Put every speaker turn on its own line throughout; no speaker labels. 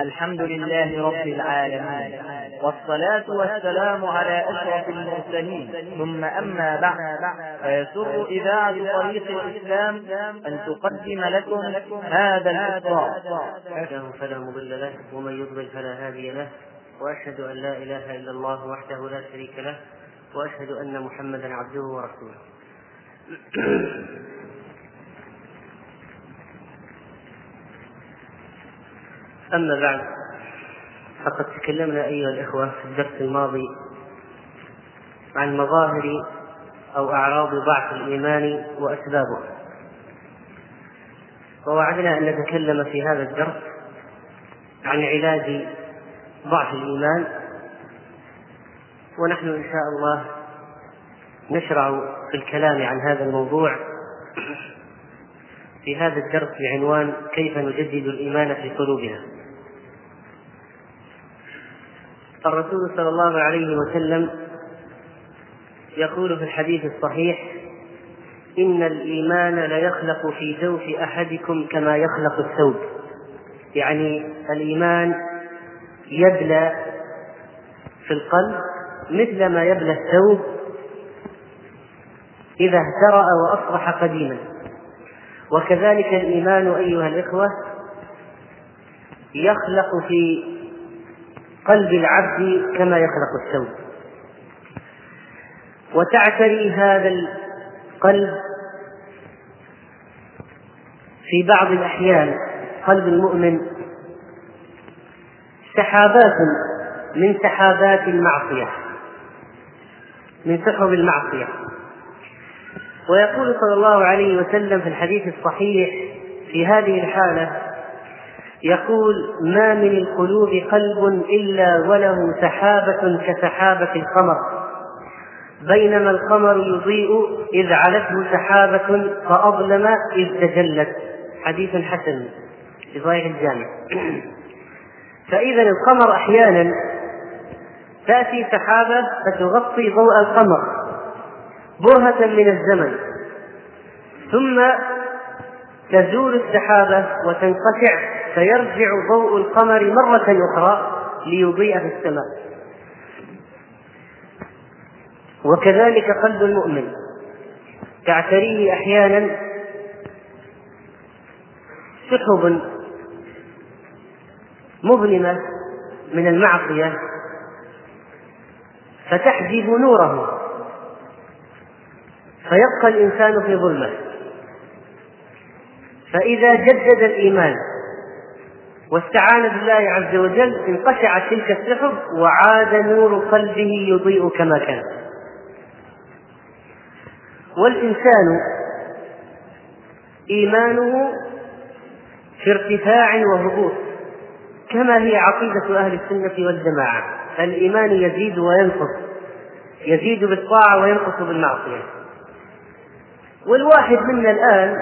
الحمد لله رب العالمين. والصلاة والسلام على أشرف المرسلين. ثم أما بعد فيسر إذاعة طريق الإسلام أن تقدم لكم هذا الإصدار
له فلا مضل له ومن يضلل فلا هادي له وأشهد أن لا إله إلا الله وحده لا شريك له وأشهد أن محمدا عبده ورسوله. أما بعد فقد تكلمنا أيها الإخوة في الدرس الماضي عن مظاهر أو أعراض ضعف الإيمان وأسبابه. ووعدنا أن نتكلم في هذا الدرس عن علاج ضعف الإيمان. ونحن إن شاء الله نشرع في الكلام عن هذا الموضوع في هذا الدرس بعنوان كيف نجدد الإيمان في قلوبنا. الرسول صلى الله عليه وسلم يقول في الحديث الصحيح إن الإيمان ليخلق في جوف أحدكم كما يخلق الثوب. يعني الإيمان يبلى في القلب مثل ما يبلى الثوب إذا اهترأ وأصبح قديما. وكذلك الإيمان أيها الإخوة يخلق في قلب العبد كما يخلق الثوب. وتعتري هذا القلب في بعض الأحيان قلب المؤمن سحابات من سحابات المعصية من سحب المعصية. ويقول صلى الله عليه وسلم في الحديث الصحيح في هذه الحالة يقول ما من القلوب قلب إلا وله سحابة كسحابة القمر. بينما القمر يضيء إذ علته سحابة فأظلم إذ تجلت. حديث حسن في صحيح الجامع. فإذا القمر أحيانا تأتي سحابة فتغطي ضوء القمر برهة من الزمن. ثم تزول السحابة وتنقطع فيرجع ضوء القمر مرة أخرى ليضيء في السماء. وكذلك قلب المؤمن. تعتريه أحيانا سحب مظلمة من المعصية فتحجب نوره. فيبقى الإنسان في ظلمة. فإذا جدد الإيمان واستعان بالله عز وجل انقشعت تلك السحب وعاد نور قلبه يضيء كما كان. والإنسان إيمانه في ارتفاع وهبوط كما هي عقيدة أهل السنة والجماعة. الإيمان يزيد وينقص يزيد بالطاعة وينقص بالمعصية. والواحد منا الآن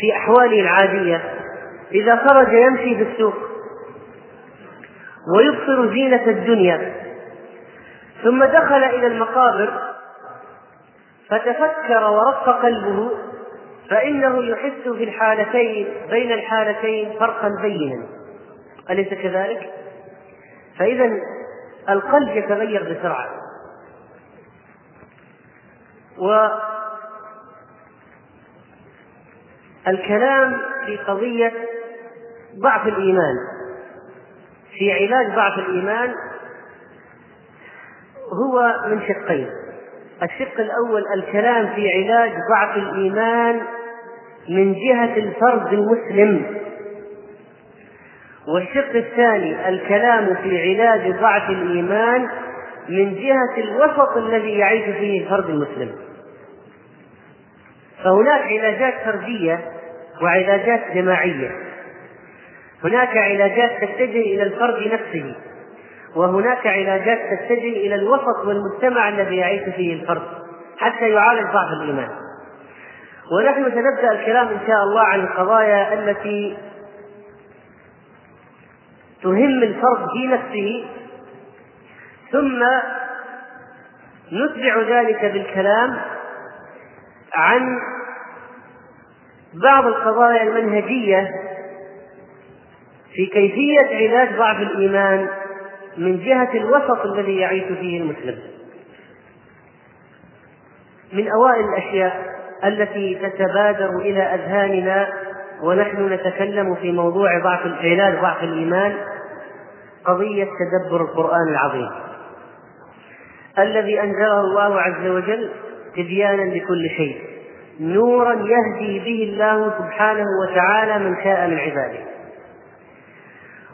في أحواله العادية إذا خرج يمشي في السوق ويبصر زينة الدنيا ثم دخل إلى المقابر فتفكر ورق قلبه فإنه يحس في الحالتين بين الحالتين فرقا بينا أليس كذلك؟ فإذا القلب يتغير بسرعة والكلام في قضية ضعف الإيمان. في علاج ضعف الإيمان هو من شقين. الشق الأول الكلام في علاج ضعف الإيمان من جهة الفرد المسلم. والشق الثاني الكلام في علاج ضعف الإيمان من جهة الوسط الذي يعيش فيه الفرد المسلم. فهناك علاجات فردية وعلاجات جماعية. هناك علاجات تتجه إلى الفرد نفسه وهناك علاجات تتجه إلى الوسط والمجتمع الذي يعيش فيه الفرد حتى يعالج ضعف الإيمان. ونحن سنبدأ الكلام إن شاء الله عن القضايا التي تهم الفرد في نفسه ثم نتبع ذلك بالكلام عن بعض القضايا المنهجية في كيفية علاج ضعف الإيمان من جهة الوسط الذي يعيش فيه المسلم. من أوائل الأشياء التي تتبادر إلى أذهاننا ونحن نتكلم في موضوع ضعف علاج ضعف الإيمان قضية تدبر القرآن العظيم. الذي أنزله الله عز وجل تبيانا لكل شيء نورا يهدي به الله سبحانه وتعالى من شاء من عباده.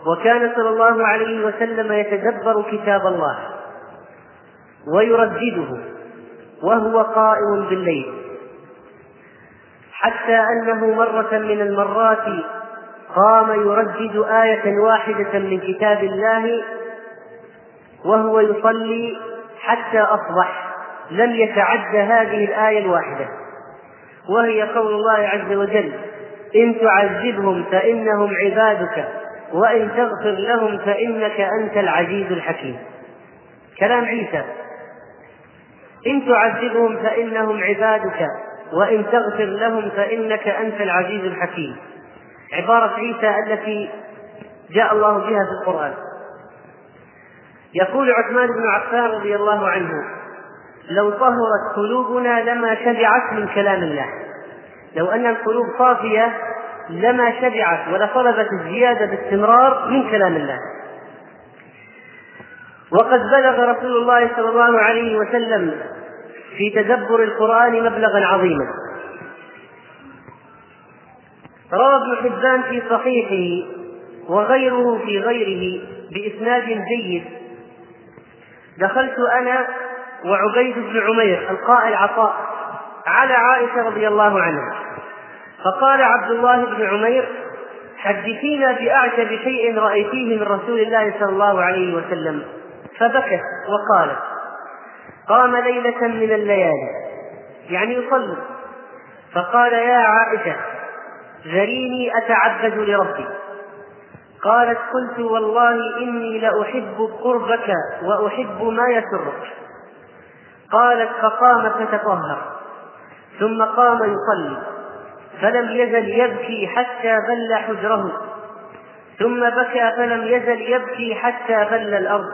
وكان صلى الله عليه وسلم يتدبر كتاب الله ويردده وهو قائم بالليل. حتى أنه مرة من المرات قام يردد آية واحدة من كتاب الله وهو يصلي حتى أصبح. لم يتعد هذه الآية الواحدة. وهي قول الله عز وجل إن تعذبهم فإنهم عبادك وإن تغفر لهم فإنك أنت العزيز الحكيم. كلام عيسى. إن تعذبهم فإنهم عبادك وإن تغفر لهم فإنك أنت العزيز الحكيم. عبارة عيسى التي جاء الله بها في القرآن. يقول عثمان بن عفان رضي الله عنه لو طهرت قلوبنا لما شبعت من كلام الله. لو أن القلوب صافية لما شبعت ولطلبت الزيادة باستمرار من كلام الله. وقد بلغ رسول الله صلى الله عليه وسلم في تدبر القرآن مبلغا عظيما. روى ابن حبان في صحيحه وغيره في غيره بإسناد جيد. دخلت أنا وعبيد بن عمير القائل عطاء على عائشة رضي الله عنها. فقال عبد الله بن عمير حدثينا بأعجب شيء رأيتيه من رسول الله صلى الله عليه وسلم. فبكت وقالت قام ليلة من الليالي يعني يصلي. فقال يا عائشة ذريني أتعبد لربي. قالت قلت والله إني لأحب قربك وأحب ما يسرك. قالت فقام فتطهر ثم قام يصلي. فلم يزل يبكي حتى بل حجره. ثم بكى فلم يزل يبكي حتى بل الأرض.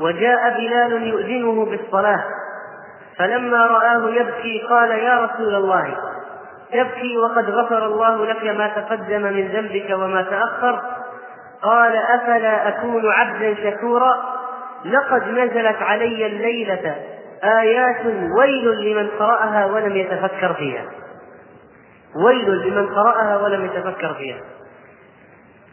وجاء بلال يؤذنه بالصلاة. فلما رآه يبكي قال يا رسول الله تبكي وقد غفر الله لك ما تقدم من ذنبك وما تأخر. قال أفلا أكون عبدا شكورا؟ لقد نزلت علي الليلة. آيات ويل لمن قرأها ولم يتفكر فيها. ويل لمن قرأها ولم يتفكر فيها.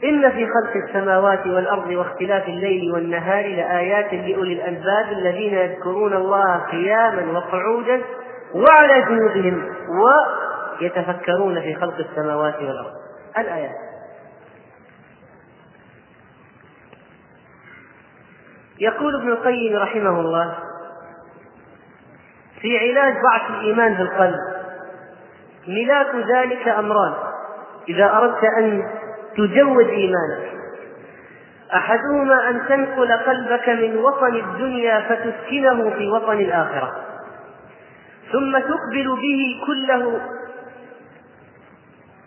إن في خلق السماوات والأرض واختلاف الليل والنهار لآيات لأولي الألباب الذين يذكرون الله قياما وقعودا وعلى جنوبهم ويتفكرون في خلق السماوات والأرض. الآيات. يقول ابن القيم رحمه الله في علاج ضعف الإيمان في القلب ملاك ذلك أمران. إذا أردت أن تجود إيمانك. أحدهما أن تنقل قلبك من وطن الدنيا فتسكنه في وطن الآخرة. ثم تقبل به كله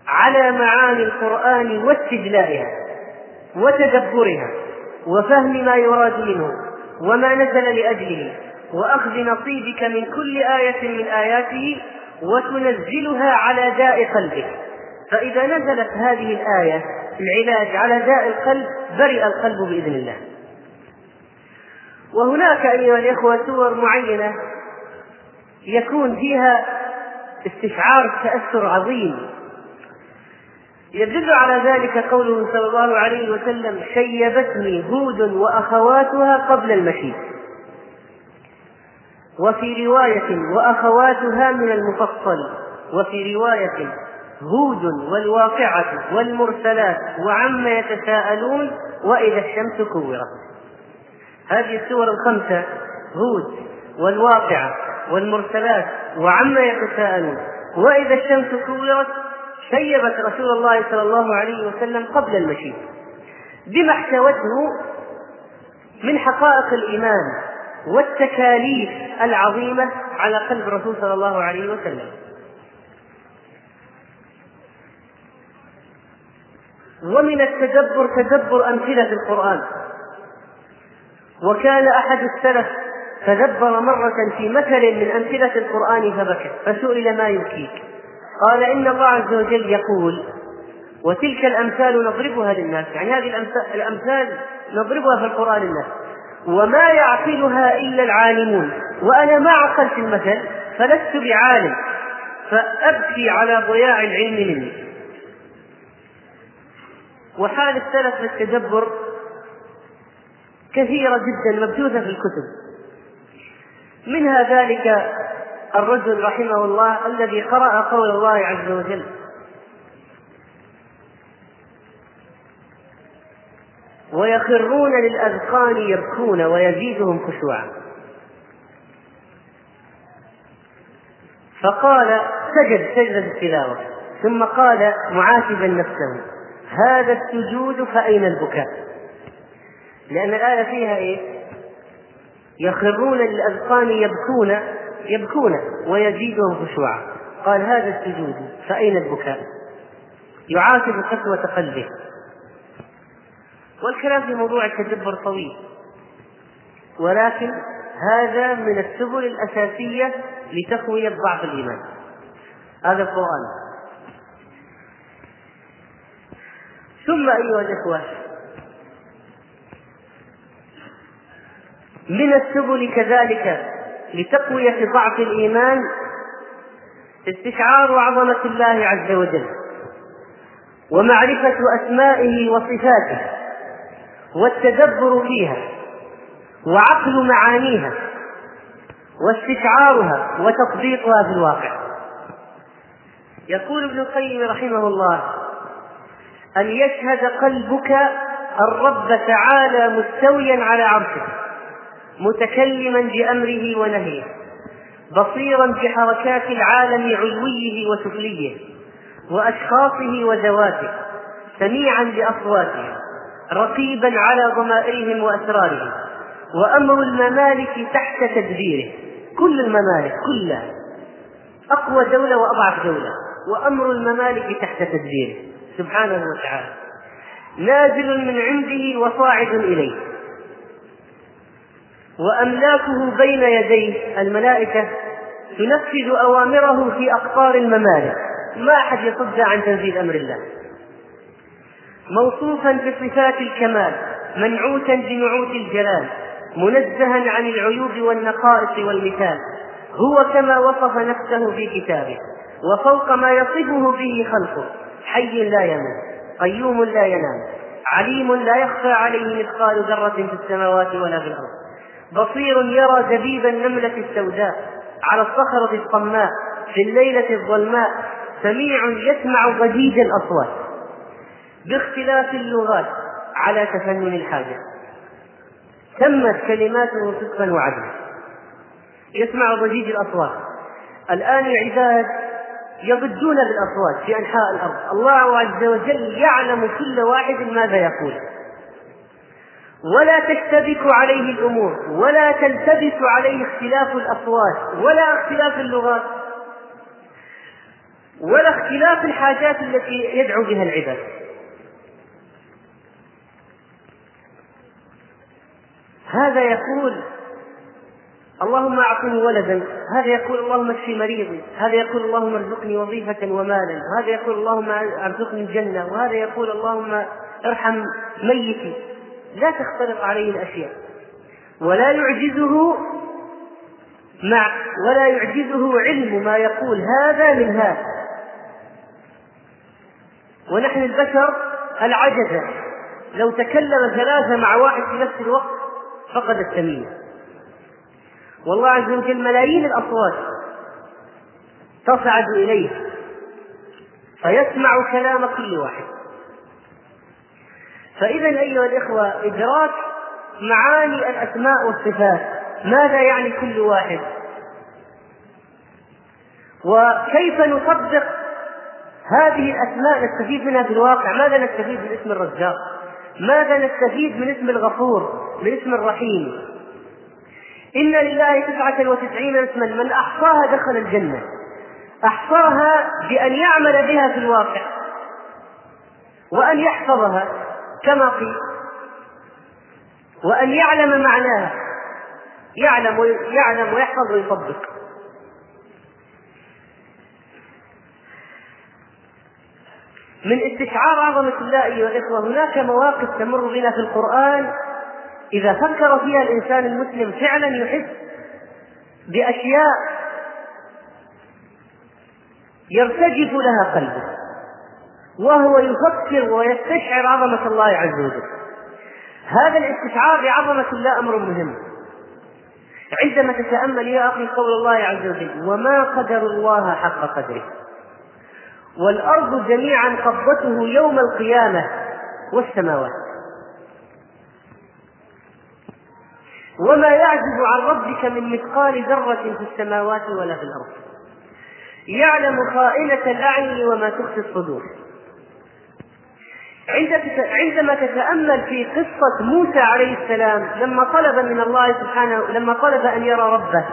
على معاني القرآن واستجلائها وتدبرها وفهم ما يراد منه وما نزل لأجله وأخذ نصيبك من كل آية من آياته وتنزلها على داء قلبك. فإذا نزلت هذه الآية العلاج على داء القلب برئ القلب بإذن الله. وهناك أيها الإخوة سور معينة يكون فيها استشعار تأثر عظيم. يدل على ذلك قوله صلى الله عليه وسلم شيبتني هود وأخواتها قبل المشيب وفي رواية وأخواتها من المفصل وفي رواية هود والواقعة والمرسلات وعما يتساءلون وإذا الشمس كورت. هذه السور الخمسة هود والواقعة والمرسلات وعما يتساءلون وإذا الشمس كورت شيبت رسول الله صلى الله عليه وسلم قبل المشي. بما احتوته من حقائق الإيمان والتكاليف العظيمة على قلب الرسول صلى الله عليه وسلم. ومن التدبر تدبر أمثلة القرآن. وكان أحد السلف تدبر مرة في مثل من أمثلة القرآن فبكى فسئل ما يبكيك؟ قال إن الله عز وجل يقول وتلك الأمثال نضربها للناس. يعني هذه الأمثال نضربها في القرآن للناس. وما يعقلها إلا العالمون. وأنا ما عقلت المثل فلست بعالم. فأبكي على ضياع العلم مني. وحال السلف في التدبر كثيرة جدا مبثوثة في الكتب. منها ذلك الرجل رحمه الله الذي قرأ قول الله عز وجل ويخرون للأذقان يبكون ويزيدهم خشوعا فقال سجد سجدة التلاوة ثم قال معاتبا نفسه هذا السجود فأين البكاء؟ لأن الآية فيها إيه؟ يخرون للأذقان يبكون يبكون ويزيدهم خشوعا قال هذا السجود فأين البكاء؟ يعاتب قسوة قلبه والكلام في موضوع التدبر طويل. ولكن هذا من السبل الأساسية لتقوية ضعف الإيمان. هذا القرآن. ثم أيها الإخوة من السبل كذلك لتقوية ضعف الإيمان استشعار عظمة الله عز وجل ومعرفة أسمائه وصفاته. والتدبر فيها وعقل معانيها واستشعارها وتطبيقها في الواقع. يقول ابن القيم رحمه الله أن يشهد قلبك الرب تعالى مستويا على عرشه متكلما بأمره ونهيه بصيرا بحركات العالم علويه وسفليه وأشخاصه وذواته سميعا بأصواتهم رقيبا على ضمائرهم وأسرارهم وأمر الممالك تحت تدبيره. كل الممالك كلها. أقوى دولة وأضعف دولة وأمر الممالك تحت تدبيره. سبحانه وتعالى. نازل من عنده وصاعد إليه. وأملاكه بين يديه الملائكة تنفذ أوامره في أقطار الممالك. ما أحد يصد عن تنفيذ أمر الله. موصوفا بصفات الكمال منعوتا بنعوت الجلال منزها عن العيوب والنقائص والمثال. هو كما وصف نفسه في كتابه وفوق ما يصفه به خلقه. حي لا يموت قيوم لا ينام عليم لا يخفى عليه مثقال ذرة في السماوات ولا في الأرض. بصير يرى دبيب النملة السوداء على الصخرة الصماء في الليلة الظلماء سميع يسمع ضجيج الأصوات. باختلاف اللغات على تفنن الحاجة. تمت كلماته صدقا وعدلا. يسمع ضجيج الأصوات. الآن العباد يضجون بالأصوات في أنحاء الأرض. الله عز وجل يعلم كل واحد ماذا يقول. ولا تشتبك عليه الأمور ولا تلتبس عليه اختلاف الأصوات ولا اختلاف اللغات ولا اختلاف الحاجات التي يدعو بها العباد. هذا يقول اللهم أعطني ولدا هذا يقول اللهم اشفي مريضي هذا يقول اللهم ارزقني وظيفة ومالا وهذا يقول اللهم ارزقني الجنة وهذا يقول اللهم ارحم ميتي. لا تختلط عليه الأشياء. ولا يعجزه مع ولا يعجزه علم ما يقول هذا من هذا. ونحن البشر العجزة. لو تكلم ثلاثة مع واحد في نفس الوقت فقد التمييز. والله عز وجل ملايين الأصوات تصعد إليه فيسمع كلام كل واحد. فإذا أيها الإخوة إدراك معاني الأسماء والصفات ماذا يعني كل واحد؟ وكيف نطبق هذه الأسماء نستفيد منها في الواقع ماذا نستفيد من اسم الرزاق؟ ماذا نستفيد من اسم الغفور من اسم الرحيم؟ إن لله تسعة وتسعين اسما من أحصاها دخل الجنة. أحصاها بأن يعمل بها في الواقع. وأن يحفظها كما قيل. وأن يعلم معناها. يعلم ويحفظ ويطبق. من استشعار عظمة الله أيها الإخوة هناك مواقف تمر بنا في القرآن. إذا فكر فيها الإنسان المسلم فعلا يحس بأشياء يرتجف لها قلبه وهو يفكر ويستشعر عظمة الله عز وجل. هذا الاستشعار بعظمة الله أمر مهم. عندما تتأمل يا أخي قول الله عز وجل وما قدر الله حق قدره. والأرض جميعا قبضته يوم القيامة والسماوات. وما يعجز عن ربك من مثقال ذرة في السماوات ولا في الأرض. يعلم خائنة الأعين وما تخفي الصدور. عندما تتأمل في قصة موسى عليه السلام لما طلب من الله سبحانه لما طلب أن يرى ربه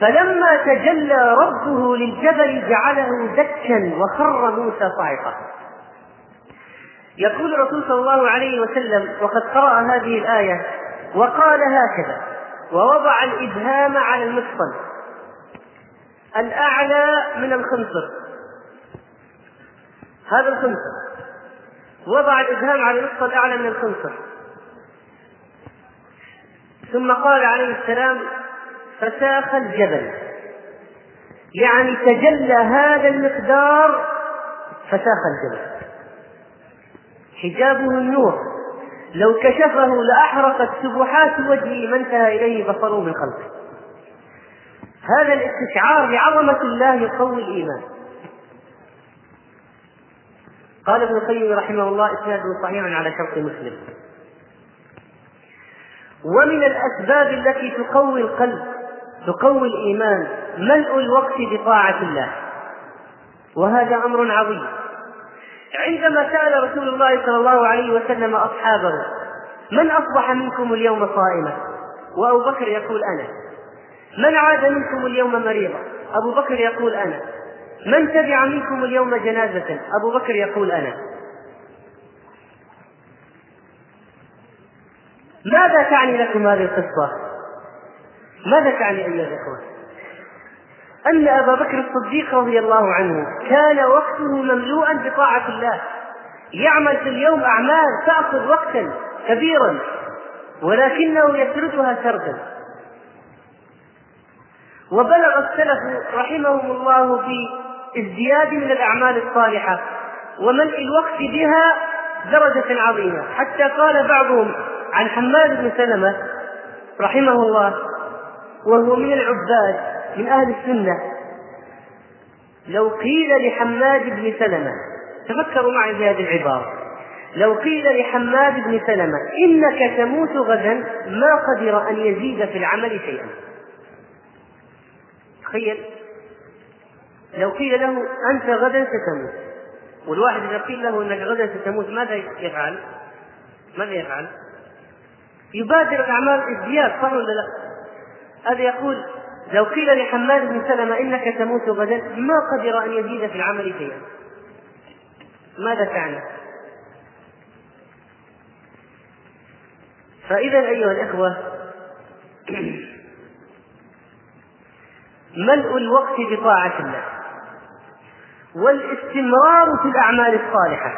فلما تجلى ربه للجبل جعله دكا وخر موسى صاعقا يقول الرسول صلى الله عليه وسلم وقد قرأ هذه الآية وقال هكذا ووضع الإبهام على المفصل الأعلى من الخنصر. هذا الخنصر. وضع الإبهام على المفصل الأعلى من الخنصر. ثم قال عليه السلام فساخ الجبل. يعني تجلى هذا المقدار فساخ الجبل. حجابه النور. لو كشفه لأحرقت سبحات وجهه ما انتهى إليه بصره من خلقه. هذا الاستشعار بعظمة الله يقوي الإيمان. قال ابن القيم رحمه الله إسناده صحيح على شرط مسلم. ومن الأسباب التي تقوي القلب تقوي الإيمان ملء الوقت بطاعة الله. وهذا أمر عظيم. عندما سأل رسول الله صلى الله عليه وسلم أصحابه من أصبح منكم اليوم صائما؟ وأبو بكر يقول أنا. من عاد منكم اليوم مريضا؟ أبو بكر يقول أنا. من تبع منكم اليوم جنازة؟ أبو بكر يقول أنا. ماذا تعني لكم هذه القصة؟ ماذا تعني أيها الإخوة؟ أن أبا بكر الصديق رضي الله عنه كان وقته مملوءا بطاعة الله. يعمل في اليوم أعمال تأخذ وقتا كبيرا ولكنه يسردها سردا. وبلغ السلف رحمهم الله في ازدياد من الأعمال الصالحة وملء الوقت بها درجة عظيمة. حتى قال بعضهم عن حماد بن سلمة رحمه الله وهو من العباد من أهل السنة لو قيل لحماد بن سلمة تفكروا معي في هذه العبارة لو قيل لحماد بن سلمة إنك تموت غدا ما قدر أن يزيد في العمل شيئا تخيل لو قيل له أنت غدا ستموت والواحد إذا قيل له أنك غدا ستموت ماذا يفعل؟ ماذا يفعل؟ يبادر الأعمال ازدياد صح ولا لا؟ هذا يقول لو قيل لحماد بن سلمة إنك تموت غدا ما قدر أن يزيد في العمل شيئا. ماذا تعني؟ فإذا أيها الإخوة ملء الوقت بطاعة الله والاستمرار في الأعمال الصالحة.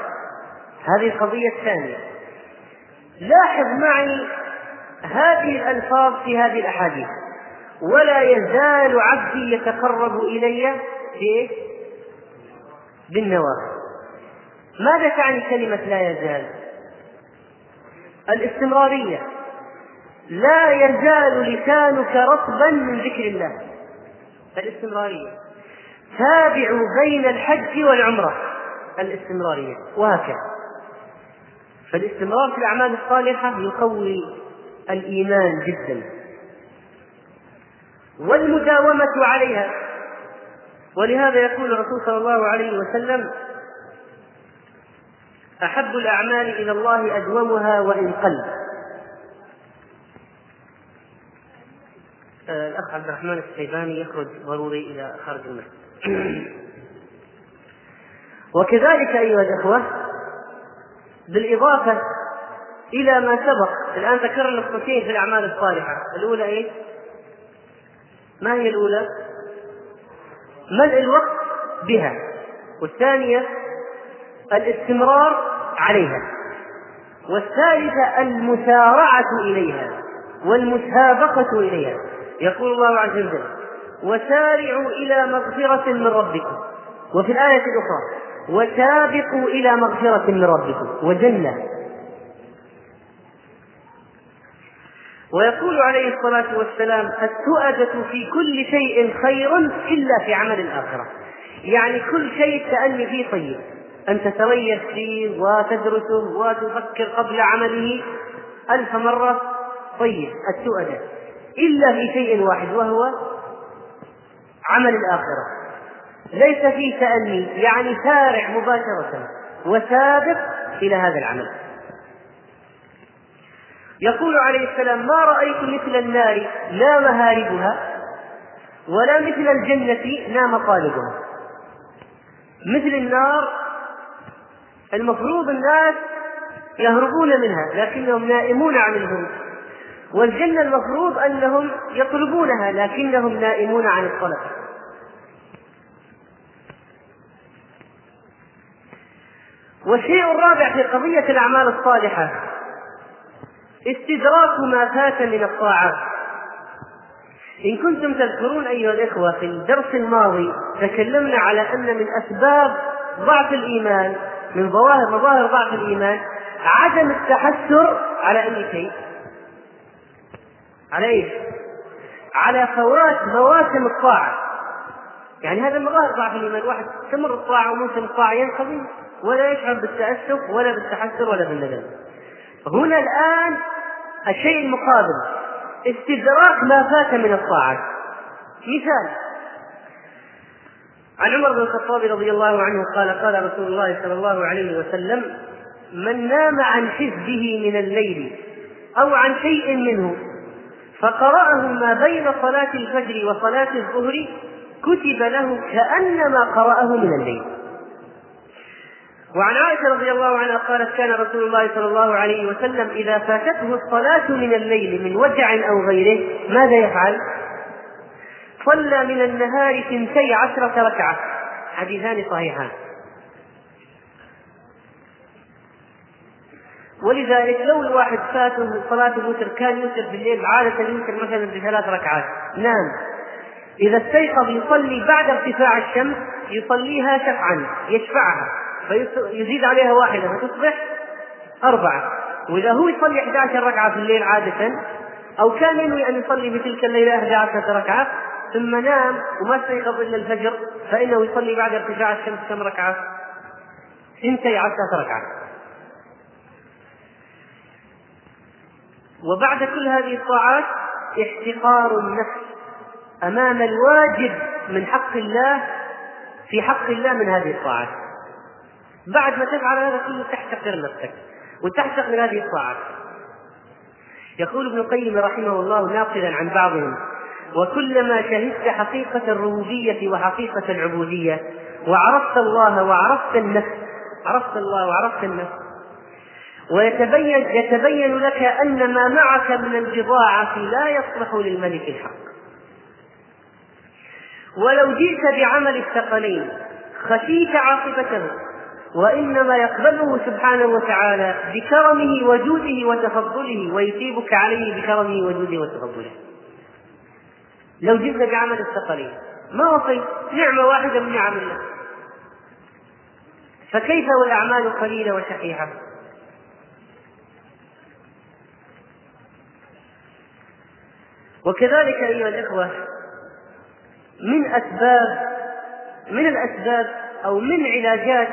هذه القضية الثانية. لاحظ معي هذه الألفاظ في هذه الأحاديث. ولا يزال عبدي يتقرب إلي بإيه؟ بالنوافل ماذا تعني كلمة لا يزال؟ الاستمرارية. لا يزال لسانك رطبا من ذكر الله. الاستمرارية. تابعوا بين الحج والعمرة. الاستمرارية. وهكذا. فالاستمرار في الأعمال الصالحة يقوي الإيمان جدا. والمداومة عليها. ولهذا يقول الرسول صلى الله عليه وسلم أحب الأعمال إلى الله أدومها وإن قل. الأخ عبد الرحمن الشيباني يخرج ضروري إلى خارج المسجد. وكذلك أيها الإخوة بالإضافة إلى ما سبق الآن ذكرنا نقطتين في الأعمال الصالحة. الأولى إيه؟ ما هي الأولى؟ ملء الوقت بها والثانية الاستمرار عليها والثالثة المسارعة إليها والمسابقة إليها. يقول الله عز وجل وسارعوا إلى مغفرة من ربكم. وفي الآية الأخرى وسابقوا إلى مغفرة من ربكم. وجنة ويقول عليه الصلاة والسلام التؤدة في كل شيء خير إلا في عمل الآخرة. يعني كل شيء تأني فيه طيب. أن تتريث فيه وتدرسه وتفكر قبل عمله ألف مرة طيب التؤدة إلا في شيء واحد وهو عمل الآخرة. ليس فيه تأني يعني سارع مباشرة وسابق إلى هذا العمل. يقول عليه السلام ما رأيت مثل النار لا مهاربها ولا مثل الجنة لا مطالبها. مثل النار المفروض الناس يهربون منها لكنهم نائمون عن الهروب والجنة المفروض أنهم يطلبونها لكنهم نائمون عن الطلب. والشيء الرابع في قضية الأعمال الصالحة استدراك ما فات من الطاعات. إن كنتم تذكرون أيها الإخوة في الدرس الماضي تكلمنا على أن من أسباب ضعف الإيمان من ظواهر مظاهر ضعف الإيمان عدم التحسر على أي شيء؟ على إيش؟ على فوات مواسم الطاعة. يعني هذا مظاهر ضعف الإيمان. واحد تمر الطاعة وموسم الطاعة ينقضي ولا يشعر بالتأسف ولا بالتحسر ولا بالندم. هنا الآن الشيء المقابل. استدراك ما فات من الطاعات مثال. عن عمر بن الخطاب رضي الله عنه قال قال رسول الله صلى الله عليه وسلم من نام عن حزبه من الليل أو عن شيء منه فقرأه ما بين صلاة الفجر وصلاة الظهر كتب له كأنما قرأه من الليل. وعن عائشة رضي الله عنها قالت كان رسول الله صلى الله عليه وسلم إذا فاتته الصلاة من الليل من وجع أو غيره ماذا يفعل؟ صلى من النهار ثنتي عشرة ركعة. حديثان صحيحان. ولذلك لو الواحد فاته صلاة الوتر كان يوتر في الليل عادة يوتر مثلا بثلاث ركعات. نام إذا استيقظ يصلي بعد ارتفاع الشمس يصليها شفعا يشفعها. فيزيد عليها واحدة فتصبح أربعة. وإذا هو يصلي 11 ركعة في الليل عادة أو كان ينوي أن يصلي بتلك الليلة 11 ركعة ثم نام وما استيقظ إلا الفجر فإنه يصلي بعد ارتفاع الشمس كم ركعة؟ اثنتي عشرة ركعة. وبعد كل هذه الطاعات احتقار النفس أمام الواجب من حق الله في حق الله من هذه الطاعات. بعد ما تفعل هذا كله تحتقر نفسك وتحتقر هذه الطاعات يقول ابن القيم رحمه الله ناقلا عن بعضهم وكلما شهدت حقيقة الربوبية وحقيقة العبودية وعرفت الله وعرفت النفس عرفت الله وعرفت النفس ويتبين يتبين لك أن ما معك من البضاعة لا يصلح للملك الحق. ولو جئت بعمل الثقلين خشيت عاقبته وإنما يقبله سبحانه وتعالى بكرمه وجوده وتفضله ويثيبك عليه بكرمه وجوده وتفضله. لو جئت بعمل الثقلين ما وصيت؟ نعمة واحدة من نعم الله. فكيف والأعمال قليلة وشحيحة وكذلك أيها الإخوة من أسباب من الأسباب أو من علاجات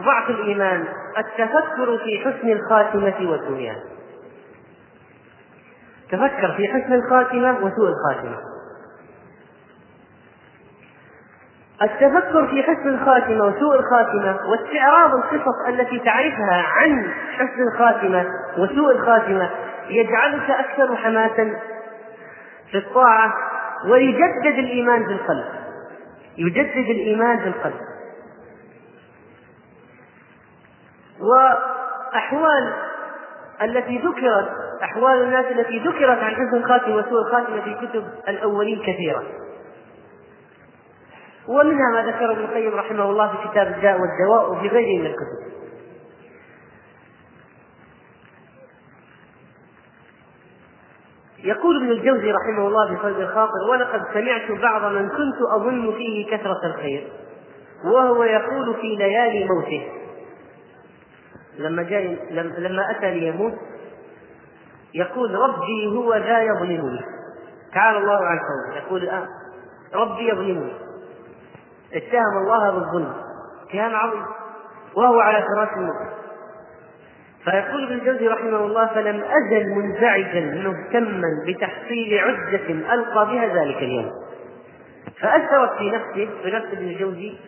ضعف الإيمان التفكر في حسن الخاتمة وسوءها تفكر في حسن الخاتمة وسوء الخاتمة. التفكر في حسن الخاتمة وسوء الخاتمة واستعراض القصص التي تعرفها عن حسن الخاتمة وسوء الخاتمة يجعلك أكثر حماسا في الطاعة ويجدد الإيمان في القلب. يجدد الإيمان في القلب. أحوال التي ذكرت أحوال الناس التي ذكرت عن حسن الخاتمة وسوء الخاتمة في كتب الأولين كثيرة. ومنها ما ذكره ابن القيم رحمه الله في كتاب الداء والدواء وفي غيره من الكتب. يقول ابن الجوزي رحمه الله في قلب الخاطر ولقد سمعت بعض من كنت أظن فيه كثرة الخير وهو يقول في ليالي موته. لما جاء لما أتى ليموت يقول ربي هو ذا يظلمني. تعالى الله عن قوله يقول الآن ربي يظلمني. اتهم الله بالظلم. اتهام عظيم. وهو على فراش الموت. فيقول ابن الجوزي رحمه الله فلم أزل منزعجا مهتما بتحصيل عدة ألقى بها ذلك اليوم. فأثرت في نفسه في نفس ابن الجوزي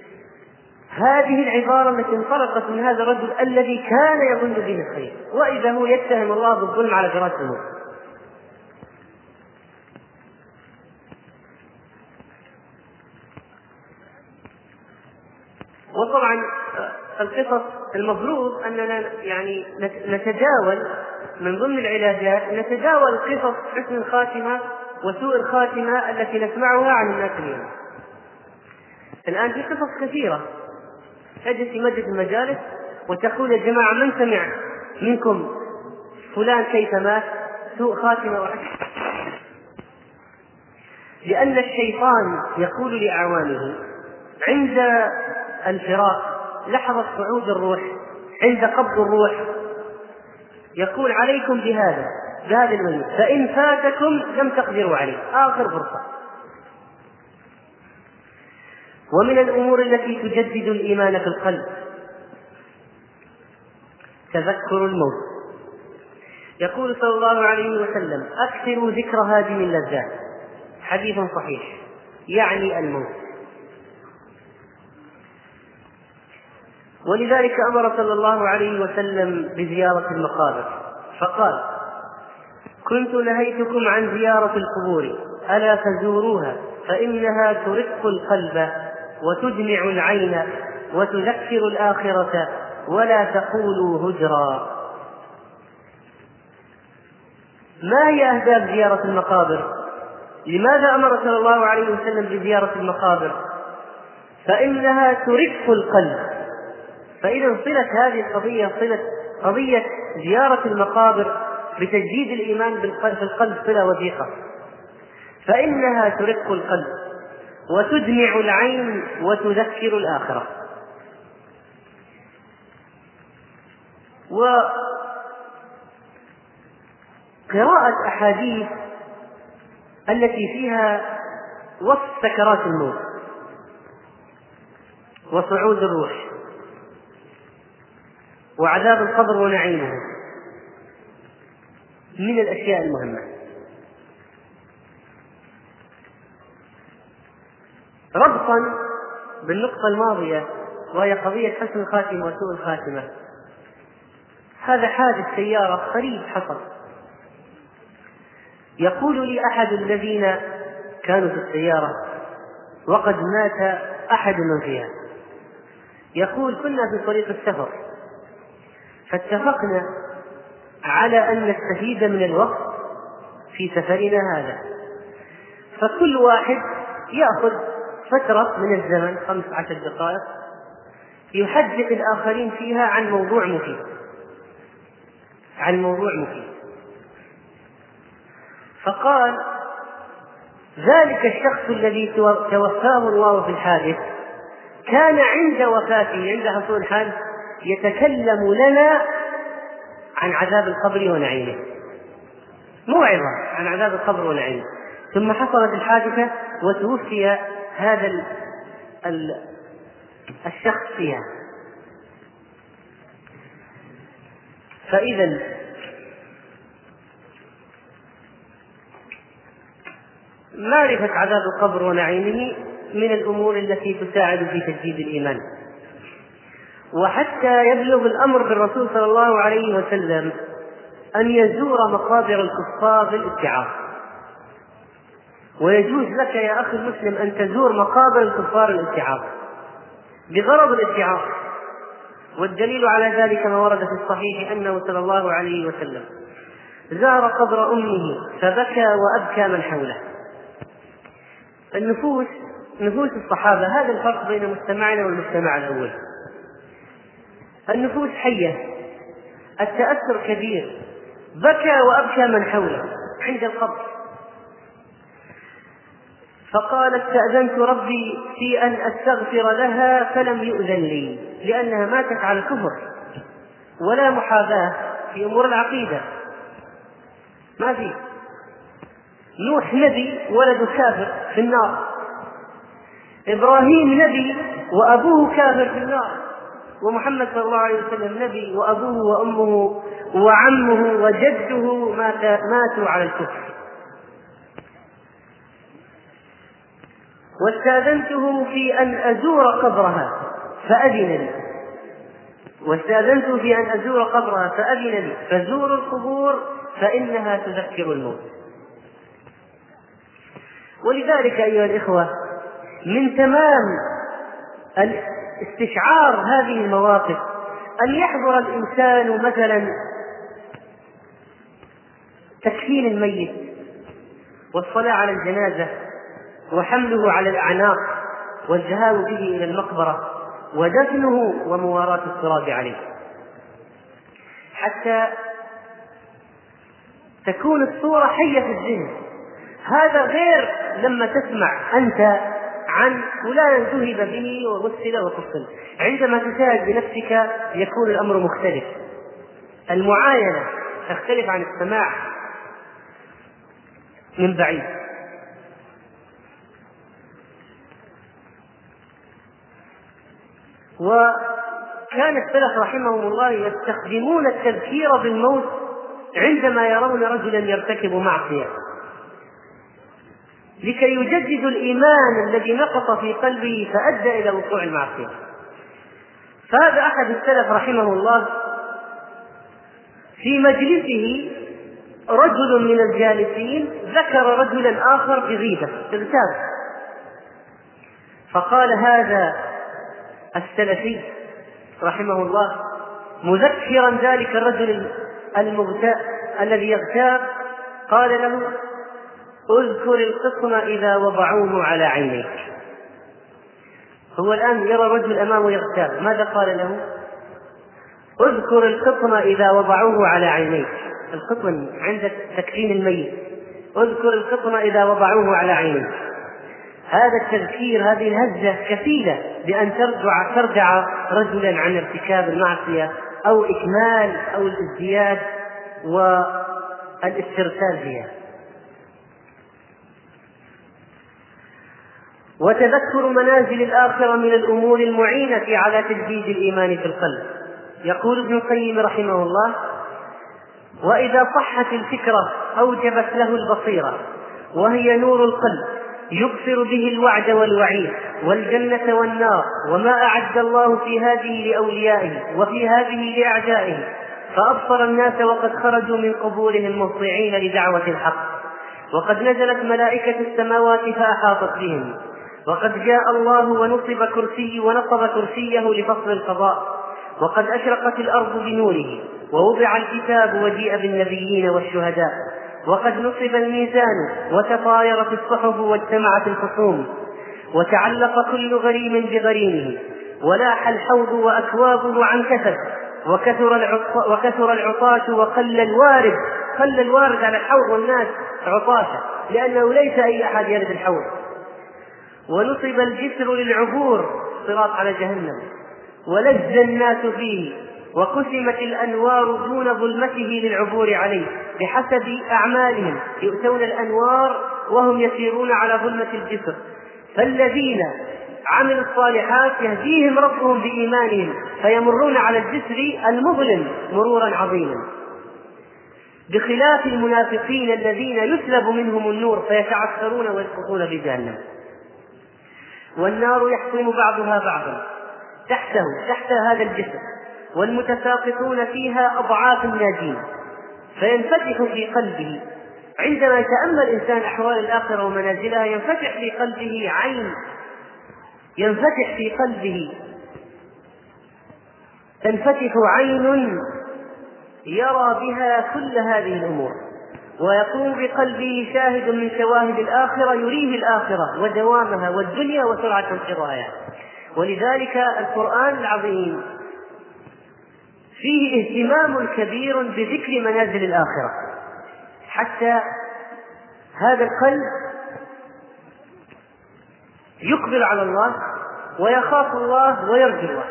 هذه العبارة التي انطلقت من هذا الرجل الذي كان يظن به الخير وإذا هو يتهم الله بالظلم على الموت وطبعا القصص المفروض أننا يعني نتجاوز من ضمن العلاجات نتجاوز قصص حسن الخاتمة وسوء الخاتمة التي نسمعها عن الناس اليوم. الآن في قصص كثيرة تجلس في مجلس المجالس وتقول يا جماعة من سمع منكم فلان كيف مات؟ سوء خاتمة وحسن لأن الشيطان يقول لأعوانه عند الفراق لحظة صعود الروح عند قبض الروح. يقول عليكم بهذا بهذا الميت فإن فاتكم لم تقدروا عليه. آخر فرصة. ومن الأمور التي تجدد الإيمان في القلب. تذكر الموت. يقول صلى الله عليه وسلم أكثروا ذكر هادم اللذات حديث صحيح. يعني الموت. ولذلك أمر صلى الله عليه وسلم بزيارة المقابر. فقال كنت نهيتكم عن زيارة القبور. ألا فزوروها فإنها ترق القلب. وتدمع العين وتذكر الآخرة ولا تقولوا هجرا. ما هي أهداف زيارة المقابر؟ لماذا أمر صلى الله عليه وسلم بزيارة المقابر؟ فإنها ترق القلب. فإذا صلة هذه القضية صلة قضية زيارة المقابر بتجديد الإيمان بالقلب في القلب صلة وثيقة. فإنها ترق القلب. وتدمع العين وتذكر الآخرة. وقراءة أحاديث التي فيها وصف سكرات الموت وصعود الروح وعذاب القبر ونعيمه من الأشياء المهمة. ربطا بالنقطة الماضية وهي قضية حسن الخاتمة وسوء الخاتمة. هذا حادث سيارة قريب حصل. يقول لي أحد الذين كانوا في السيارة وقد مات أحد من فيها. يقول كنا في طريق السفر فاتفقنا على أن نستفيد من الوقت في سفرنا هذا فكل واحد يأخذ فترة من الزمن خمس عشر دقائق يحدث الآخرين فيها عن موضوع مفيد. عن موضوع مفيد. فقال ذلك الشخص الذي توفاه الله في الحادث كان عند وفاته عند حصول الحادث يتكلم لنا عن عذاب القبر ونعيمه. موعظة عن عذاب القبر ونعيمه. ثم حصلت الحادثة وتوفي هذا ال ال الشخص فيها. فإذا معرفة عذاب القبر ونعيمه من الأمور التي تساعد في تجديد الإيمان. وحتى يبلغ الأمر بالرسول صلى الله عليه وسلم أن يزور مقابر الكفار للاتعاظ ويجوز لك يا أخي المسلم أن تزور مقابر الكفار للاتعاظ بغرض الاتعاظ والدليل على ذلك ما ورد في الصحيح أنه صلى الله عليه وسلم زار قبر أمه فبكى وأبكى من حوله. النفوس نفوس الصحابة هذا الفرق بين مجتمعنا والمجتمع الأول. النفوس حية التأثر كبير بكى وأبكى من حوله عند القبر. فقال استأذنت ربي في أن أستغفر لها فلم يؤذن لي لأنها ماتت على الكفر. ولا محاباة في أمور العقيدة. ما في. نوح نبي ولد كافر في النار. إبراهيم نبي وأبوه كافر في النار. ومحمد صلى الله عليه وسلم نبي وأبوه وأمه وعمه وجده مات ماتوا على الكفر. واستاذنته في أن أزور قبرها فأذن لي. واستاذنته في أن أزور قبرها فأذن لي. فزوروا القبور فإنها تذكر الموت. ولذلك أيها الإخوة من تمام استشعار هذه المواقف أن يحضر الإنسان مثلا تكفين الميت والصلاة على الجنازة وحمله على الأعناق والذهاب به إلى المقبرة ودفنه ومواراة التراب عليه. حتى تكون الصورة حية في الذهن. هذا غير لما تسمع أنت عن فلان ذهب به وغسل وفصل عندما تشاهد بنفسك يكون الأمر مختلف. المعاينة تختلف عن السماع من بعيد. وكان السلف رحمهم الله يستخدمون التذكير بالموت عندما يرون رجلا يرتكب معصية. لكي يجددوا الإيمان الذي نقص في قلبه فأدى إلى وقوع المعصية. فهذا أحد السلف رحمه الله في مجلسه رجل من الجالسين ذكر رجلا آخر بغيبه اغتاب فقال هذا السلفي رحمه الله مذكرا ذلك الرجل المغتاب الذي يغتاب قال له أذكر القطن إذا وضعوه على عينيك. هو الآن يرى رجل أمامه يغتاب. ماذا قال له؟ أذكر القطن إذا وضعوه على عينيك. القطن عند تكفين الميت. أذكر القطن إذا وضعوه على عينيك. هذا التذكير هذه الهزة كفيلة بأن ترجع ترجع رجلا عن ارتكاب المعصية أو إكمال أو الازدياد والإسترسال فيها. وتذكر منازل الآخرة من الأمور المعينة على تجديد الإيمان في القلب. يقول ابن القيم رحمه الله: وإذا صحت الفكرة أوجبت له البصيرة وهي نور القلب يبصر به الوعد والوعيد والجنة والنار وما أعد الله في هذه لأوليائه وفي هذه لأعدائه. فأبصر الناس وقد خرجوا من قبورهم مطيعين لدعوة الحق. وقد نزلت ملائكة السماوات فأحاطت بهم. وقد جاء الله ونصب كرسي ونصب كرسيه لفصل القضاء. وقد أشرقت الأرض بنوره ووضع الكتاب وجيء بالنبيين والشهداء. وقد نصب الميزان وتطايرت الصحف واجتمعت الخصوم وتعلق كل غريم بغريمه ولاح الحوض واكوابه عن كثب وكثر وكثر العطاة وقل الوارد قل الوارد على الحوض والناس عطاشة لأنه ليس أي أحد يرد الحوض. ونصب الجسر للعبور صراط على جهنم ولج الناس فيه. وقسمت الأنوار دون ظلمته للعبور عليه بحسب أعمالهم. يؤتون الأنوار وهم يسيرون على ظلمة الجسر. فالذين عملوا الصالحات يهديهم ربهم بإيمانهم فيمرون على الجسر المظلم مرورا عظيما. بخلاف المنافقين الذين يسلب منهم النور فيتعثرون ويسقطون في جهنم والنار يحطم بعضها بعضا. تحته تحت هذا الجسر. والمتساقطون فيها أضعاف الناجين فينفتح في قلبه. عندما يتأمل الإنسان أحوال الآخرة ومنازلها ينفتح في قلبه عين ينفتح في قلبه. تنفتح عين يرى بها كل هذه الأمور ويكون بقلبه شاهد من شواهد الآخرة يريه الآخرة ودوامها والدنيا وسرعة انقضائها. ولذلك القرآن العظيم فيه اهتمام كبير بذكر منازل الآخرة. حتى هذا القلب يقبل على الله ويخاف الله ويرجو الله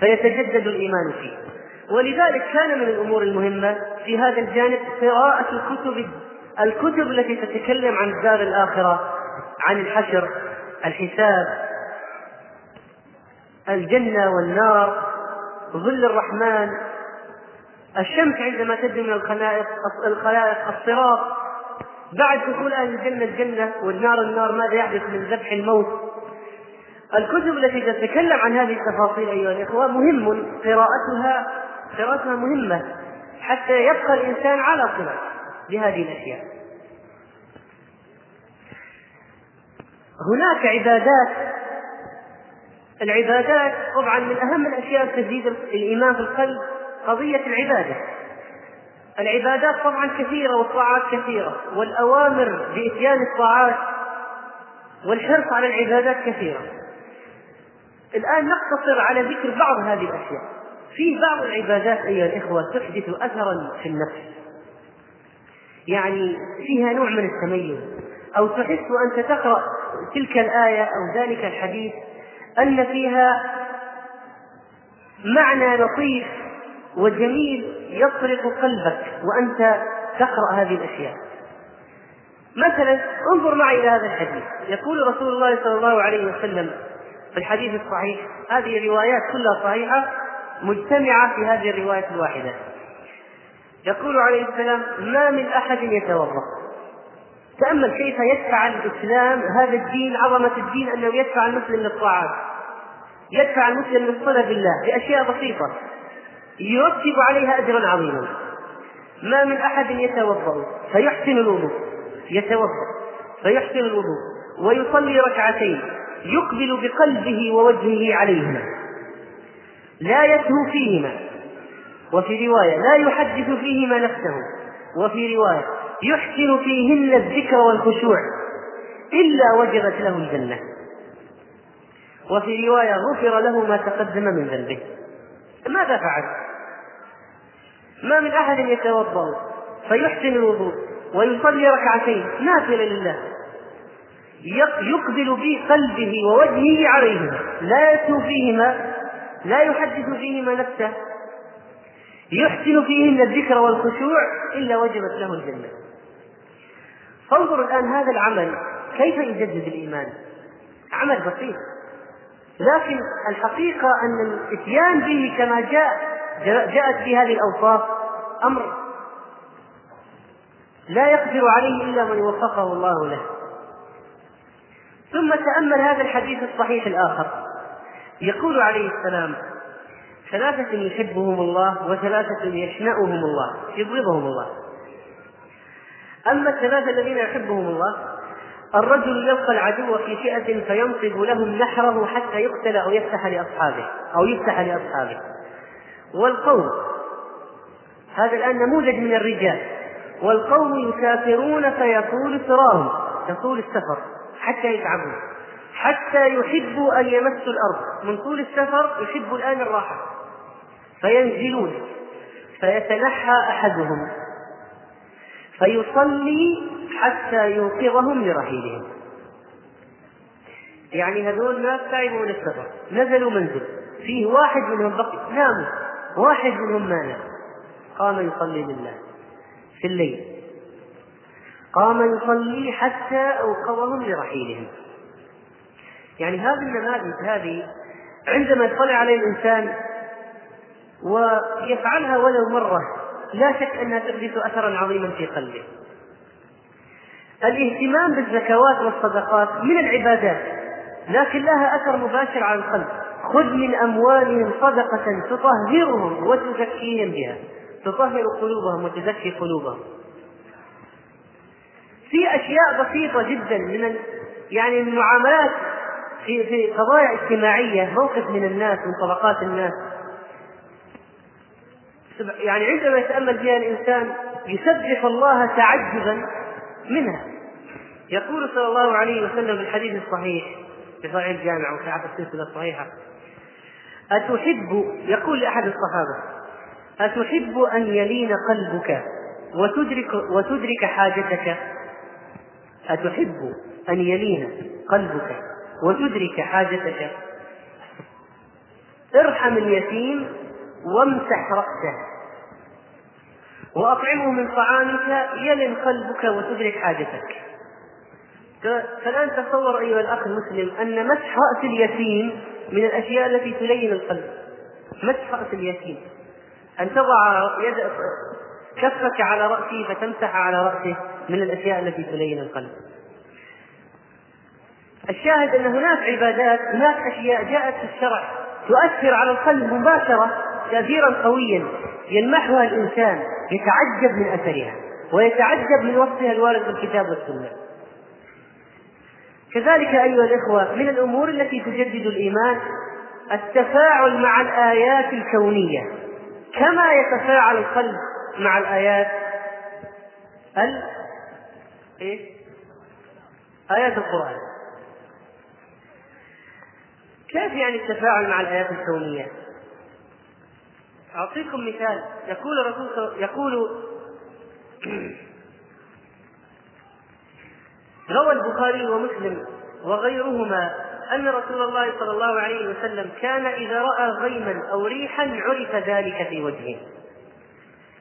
فيتجدد الإيمان فيه. ولذلك كان من الأمور المهمة في هذا الجانب قراءة الكتب الكتب التي تتكلم عن الدار الآخرة عن الحشر الحساب الجنة والنار. ظل الرحمن. الشمس عندما تبدو من الخلائق الخلائق الصراط بعد دخول أهل الجنة الجنة والنار النار ماذا يحدث من ذبح الموت؟ الكتب التي تتكلم عن هذه التفاصيل أيها الإخوة مهم قراءتها قراءتها مهمة حتى يبقى الإنسان على صله بهذه الأشياء. هناك عبادات العبادات طبعا من أهم الأشياء تزيد الإيمان في القلب قضية العبادة. العبادات طبعا كثيرة والطاعات كثيرة والأوامر بإتيان الطاعات والحرص على العبادات كثيرة. الآن نقتصر على ذكر بعض هذه الأشياء. في بعض العبادات أيها الإخوة تحدث اثرا في النفس. يعني فيها نوع من التميز. أو تحس انت تقرأ تلك الآية أو ذلك الحديث أن فيها معنى لطيف وجميل يطرق قلبك وأنت تقرأ هذه الأشياء. مثلا انظر معي إلى هذا الحديث. يقول رسول الله صلى الله عليه وسلم في الحديث الصحيح هذه روايات كلها صحيحة مجتمعة في هذه الرواية الواحدة. يقول عليه السلام ما من أحد يتوضأ. تأمل كيف يدفع الإسلام هذا الدين عظمة الدين أنه يدفع المسلم للطاعات يدفع المسلم للصلة بالله بأشياء بسيطة يرتب عليها أجرا عظيما. ما من أحد يتوضأ فيحسن الوضوء يتوضأ فيحسن الوضوء ويصلي ركعتين يقبل بقلبه ووجهه عليهما. لا يسهو فيهما وفي رواية لا يحدث فيهما نفسه وفي رواية يحسن فيهن الذكر والخشوع إلا وجبت له الجنة وفي رواية غفر له ما تقدم من ذنبه. ماذا فعل؟ ما من أحد يتوضأ فيحسن الوضوء ويصلي ركعتين نافلة لله. يقبل بقلبه ووجهه عليهما لا يتلو فيهما لا يحدث فيهما نفسه. يحسن فيهن الذكر والخشوع إلا وجبت له الجنة فانظر الآن هذا العمل كيف يجدد الإيمان. عمل بسيط. لكن الحقيقة أن الإتيان به كما جاء جاءت في هذه الأوصاف أمر لا يقدر عليه إلا من وفقه الله له. ثم تأمل هذا الحديث الصحيح الآخر. يقول عليه السلام ثلاثة يحبهم الله وثلاثة يشنأهم الله يبغضهم الله. أما الثلاثة الذين يحبهم الله الرجل يلقى العدو في فئة فينصب لهم نحره حتى يقتل أو يفتح لأصحابه أو يفتح لأصحابه. والقوم هذا الآن نموذج من الرجال والقوم يسافرون فيطول سراهم يطول السفر حتى يتعبوا حتى يحبوا أن يمسوا الأرض. من طول السفر يحبوا الآن الراحة فينزلون فيتنحى أحدهم. فيصلي حتى يوقظهم لرحيلهم يعني هذول ناس تعبوا من السفر نزلوا منزل فيه واحد منهم بقي ناموا واحد منهم ما نام. قام يصلي لله في الليل. قام يصلي حتى أوقظهم لرحيلهم. يعني هذه النماذج هذه عندما يطلع عليه الإنسان ويفعلها ولو مرة لا شك أنها تحدث أثرا عظيما في قلبه. الاهتمام بالزكوات والصدقات من العبادات لكن لها أثر مباشر على القلب. خذ من أموالهم صدقة تطهرهم وتزكيهم بها. تطهر قلوبهم وتزكي قلوبهم. في أشياء بسيطة جدا من يعني المعاملات في في قضايا اجتماعية موقف من الناس من طبقات الناس. يعني عندما يتأمل فيها الإنسان يسبح الله تعجبا منها. يقول صلى الله عليه وسلم في الحديث الصحيح في صحيح الجامع وصحيح السلسلة الصحيحة أتحب يقول لأحد الصحابة أتحب أن يلين قلبك وتدرك وتدرك حاجتك؟ أتحب أن يلين قلبك وتدرك حاجتك. ارحم اليتيم وامسح رأسه. وأطعمه من طعامك يلن قلبك وتدرك حاجتك. فالآن تصور أيها الأخ المسلم أن مسح رأس اليتيم من الأشياء التي تلين القلب. مسح رأس اليتيم. أن تضع يد كفك على رأسه فتمسح على رأسه من الأشياء التي تلين القلب. الشاهد أن هناك عبادات هناك أشياء جاءت في الشرع تؤثر على القلب مباشرة تأثيرا قويا يلمحها الإنسان يتعجب من أثرها ويتعجب من وصفها الوارد في الكتاب والسنة كذلك أيها الإخوة من الأمور التي تجدد الإيمان التفاعل مع الآيات الكونية كما يتفاعل القلب مع الآيات ال إيه؟ آيات القرآن كيف يعني التفاعل مع الآيات الكونية؟ أعطيكم مثال. يقول الرسول يقول روى البخاري ومسلم وغيرهما أن رسول الله صلى الله عليه وسلم كان إذا رأى غيما أو ريحا عرف ذلك في وجهه.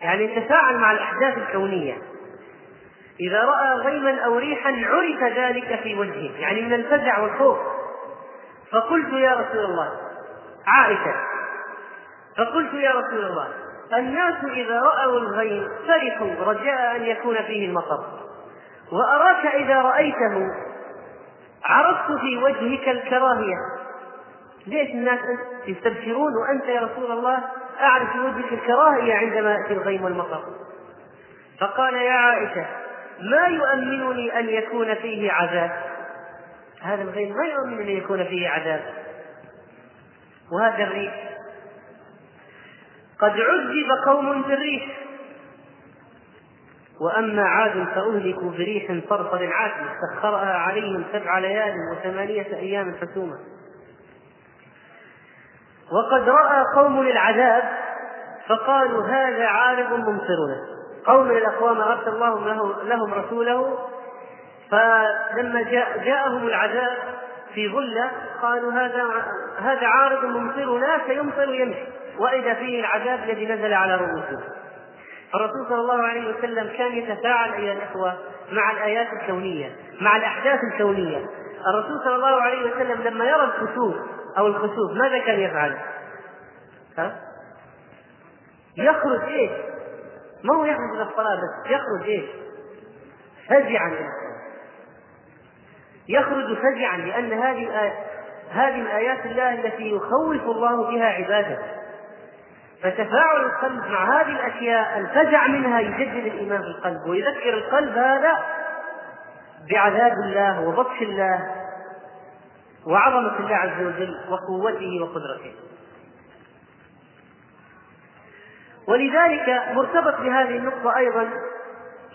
يعني يتفاعل مع الأحداث الكونية. إذا رأى غيما أو ريحا عرف ذلك في وجهه. يعني من الفزع والخوف. فقلت يا رسول الله عائشة فقلت يا رسول الله الناس إذا رأوا الغيم فرحوا رجاء أن يكون فيه المطر. وأراك إذا رأيته عرفت في وجهك الكراهية. ليش الناس يستبشرون وأنت يا رسول الله أعرف في وجهك الكراهية عندما يأتي الغيم والمطر؟ فقال يا عائشة ما يؤمنني أن يكون فيه عذاب؟ هذا الغيم ما يؤمنني أن يكون فيه عذاب. وهذا الريح قد عذب قوم بالريح وأما عاد فأهلكوا بريح صرصر عاتم سخرها عليهم سبع ليال وثمانية أيام حسوما وقد رأى قوم العذاب فقالوا هذا عارض ممطرنا. قوم من الأقوام أرسل الله له لهم رسوله فلما جاء جاءهم العذاب في ظلة قالوا هذا هذا عارض ممطرنا سيمطر يمشي. وإذا فيه العذاب الذي نزل على رؤوسهم الرسول صلى الله عليه وسلم كان يتفاعل أيها الإخوة مع الآيات الكونية مع الأحداث الكونية الرسول صلى الله عليه وسلم لما يرى الكسوف أو الخسوف ماذا كان يفعل؟ ها؟ يخرج إيش؟ ما هو يخرج إلى الصلاة بس يخرج إيش؟ فزعا يخرج فزعا لأن هذه الآية هذه من ايات الله التي يخوف الله بها عباده فتفاعل القلب مع هذه الأشياء الفزع منها يجدد الإيمان في القلب ويذكر القلب هذا بعذاب الله وبطش الله وعظمة الله عز وجل وقوته وقدرته. ولذلك مرتبط بهذه النقطة أيضا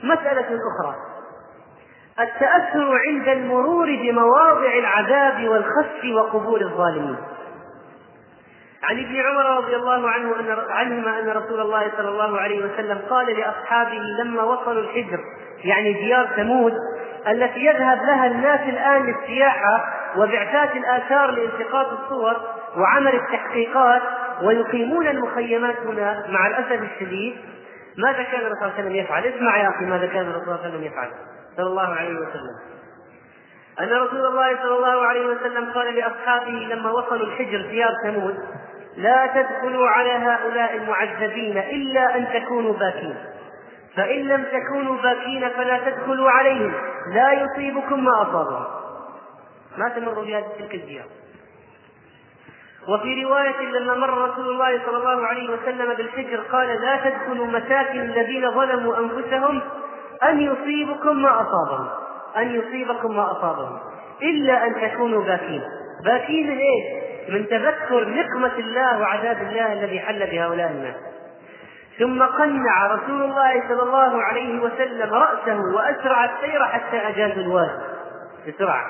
مسألة أخرى. التأثر عند المرور بمواضع العذاب والخسف وقبول الظالمين. عن ابن عمر رضي الله عنه أن عنهما أن رسول الله صلى الله عليه وسلم قال لأصحابه لما وصلوا الحجر يعني ديار ثمود التي يذهب لها الناس الآن للسياحة وبعثات الآثار لالتقاط الصور وعمل التحقيقات ويقيمون المخيمات هنا مع الأسف الشديد. ماذا كان الرسول صلى الله عليه وسلم يفعل؟ اسمع يا أخي ماذا كان الرسول صلى الله عليه وسلم يفعل. صلى الله عليه وسلم. أن رسول الله صلى الله عليه وسلم قال لأصحابه لما وصلوا الحجر ديار ثمود لا تدخلوا على هؤلاء المعذبين إلا أن تكونوا باكين. فإن لم تكونوا باكين فلا تدخلوا عليهم. لا يصيبكم ما أصابهم ما تمروا بهذه تلك الديار وفي رواية لما مر رسول الله صلى الله عليه وسلم بالحجر قال لا تدخلوا مساكن الذين ظلموا أنفسهم أن يصيبكم ما أصابهم. أن يصيبكم ما أصابهم. إلا أن تكونوا باكين. باكين إيش؟ من تذكر نقمة الله وعذاب الله الذي حل بهؤلاء الناس. ثم قنع رسول الله صلى الله عليه وسلم رأسه وأسرع السير حتى أجازوا الوادي. بسرعة.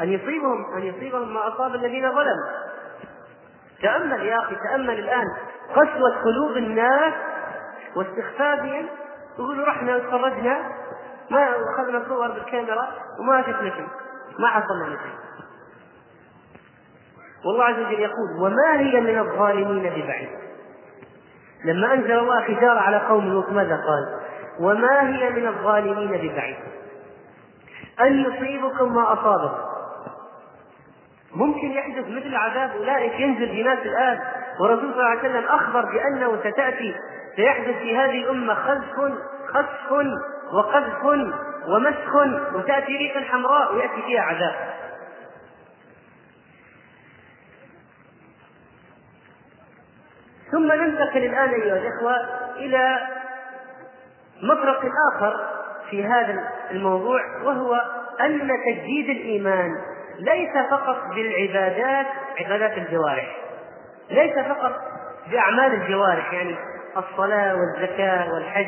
أن يصيبهم أن يصيبهم ما أصاب الذين ظلموا. تأمل يا أخي تأمل الآن. قسوة قلوب الناس واستخفافهم يقولوا رحنا وتفرجنا. ما أخذنا صور بالكاميرا وما شفنا شيء. ما حصل لنا شيء والله عز وجل يقول وما هي من الظالمين ببعيد. لما أنزل الله حجارة على قوم لوط ماذا قال؟ وما هي من الظالمين ببعيد. أن يصيبكم ما أصابكم. ممكن يحدث مثل عذاب أولئك ينزل بناس الآن والرسول صلى الله عليه وسلم أخبر بأنه ستأتي سيحدث في هذه الأمة خسف خسف وقذف ومسخ وتأتي ريح حمراء ويأتي فيها عذاب. ثم ننتقل الآن أيها الإخوة إلى مفرق آخر في هذا الموضوع وهو أن تجديد الإيمان ليس فقط بالعبادات عبادات الجوارح ليس فقط بأعمال الجوارح يعني الصلاة والزكاة والحج.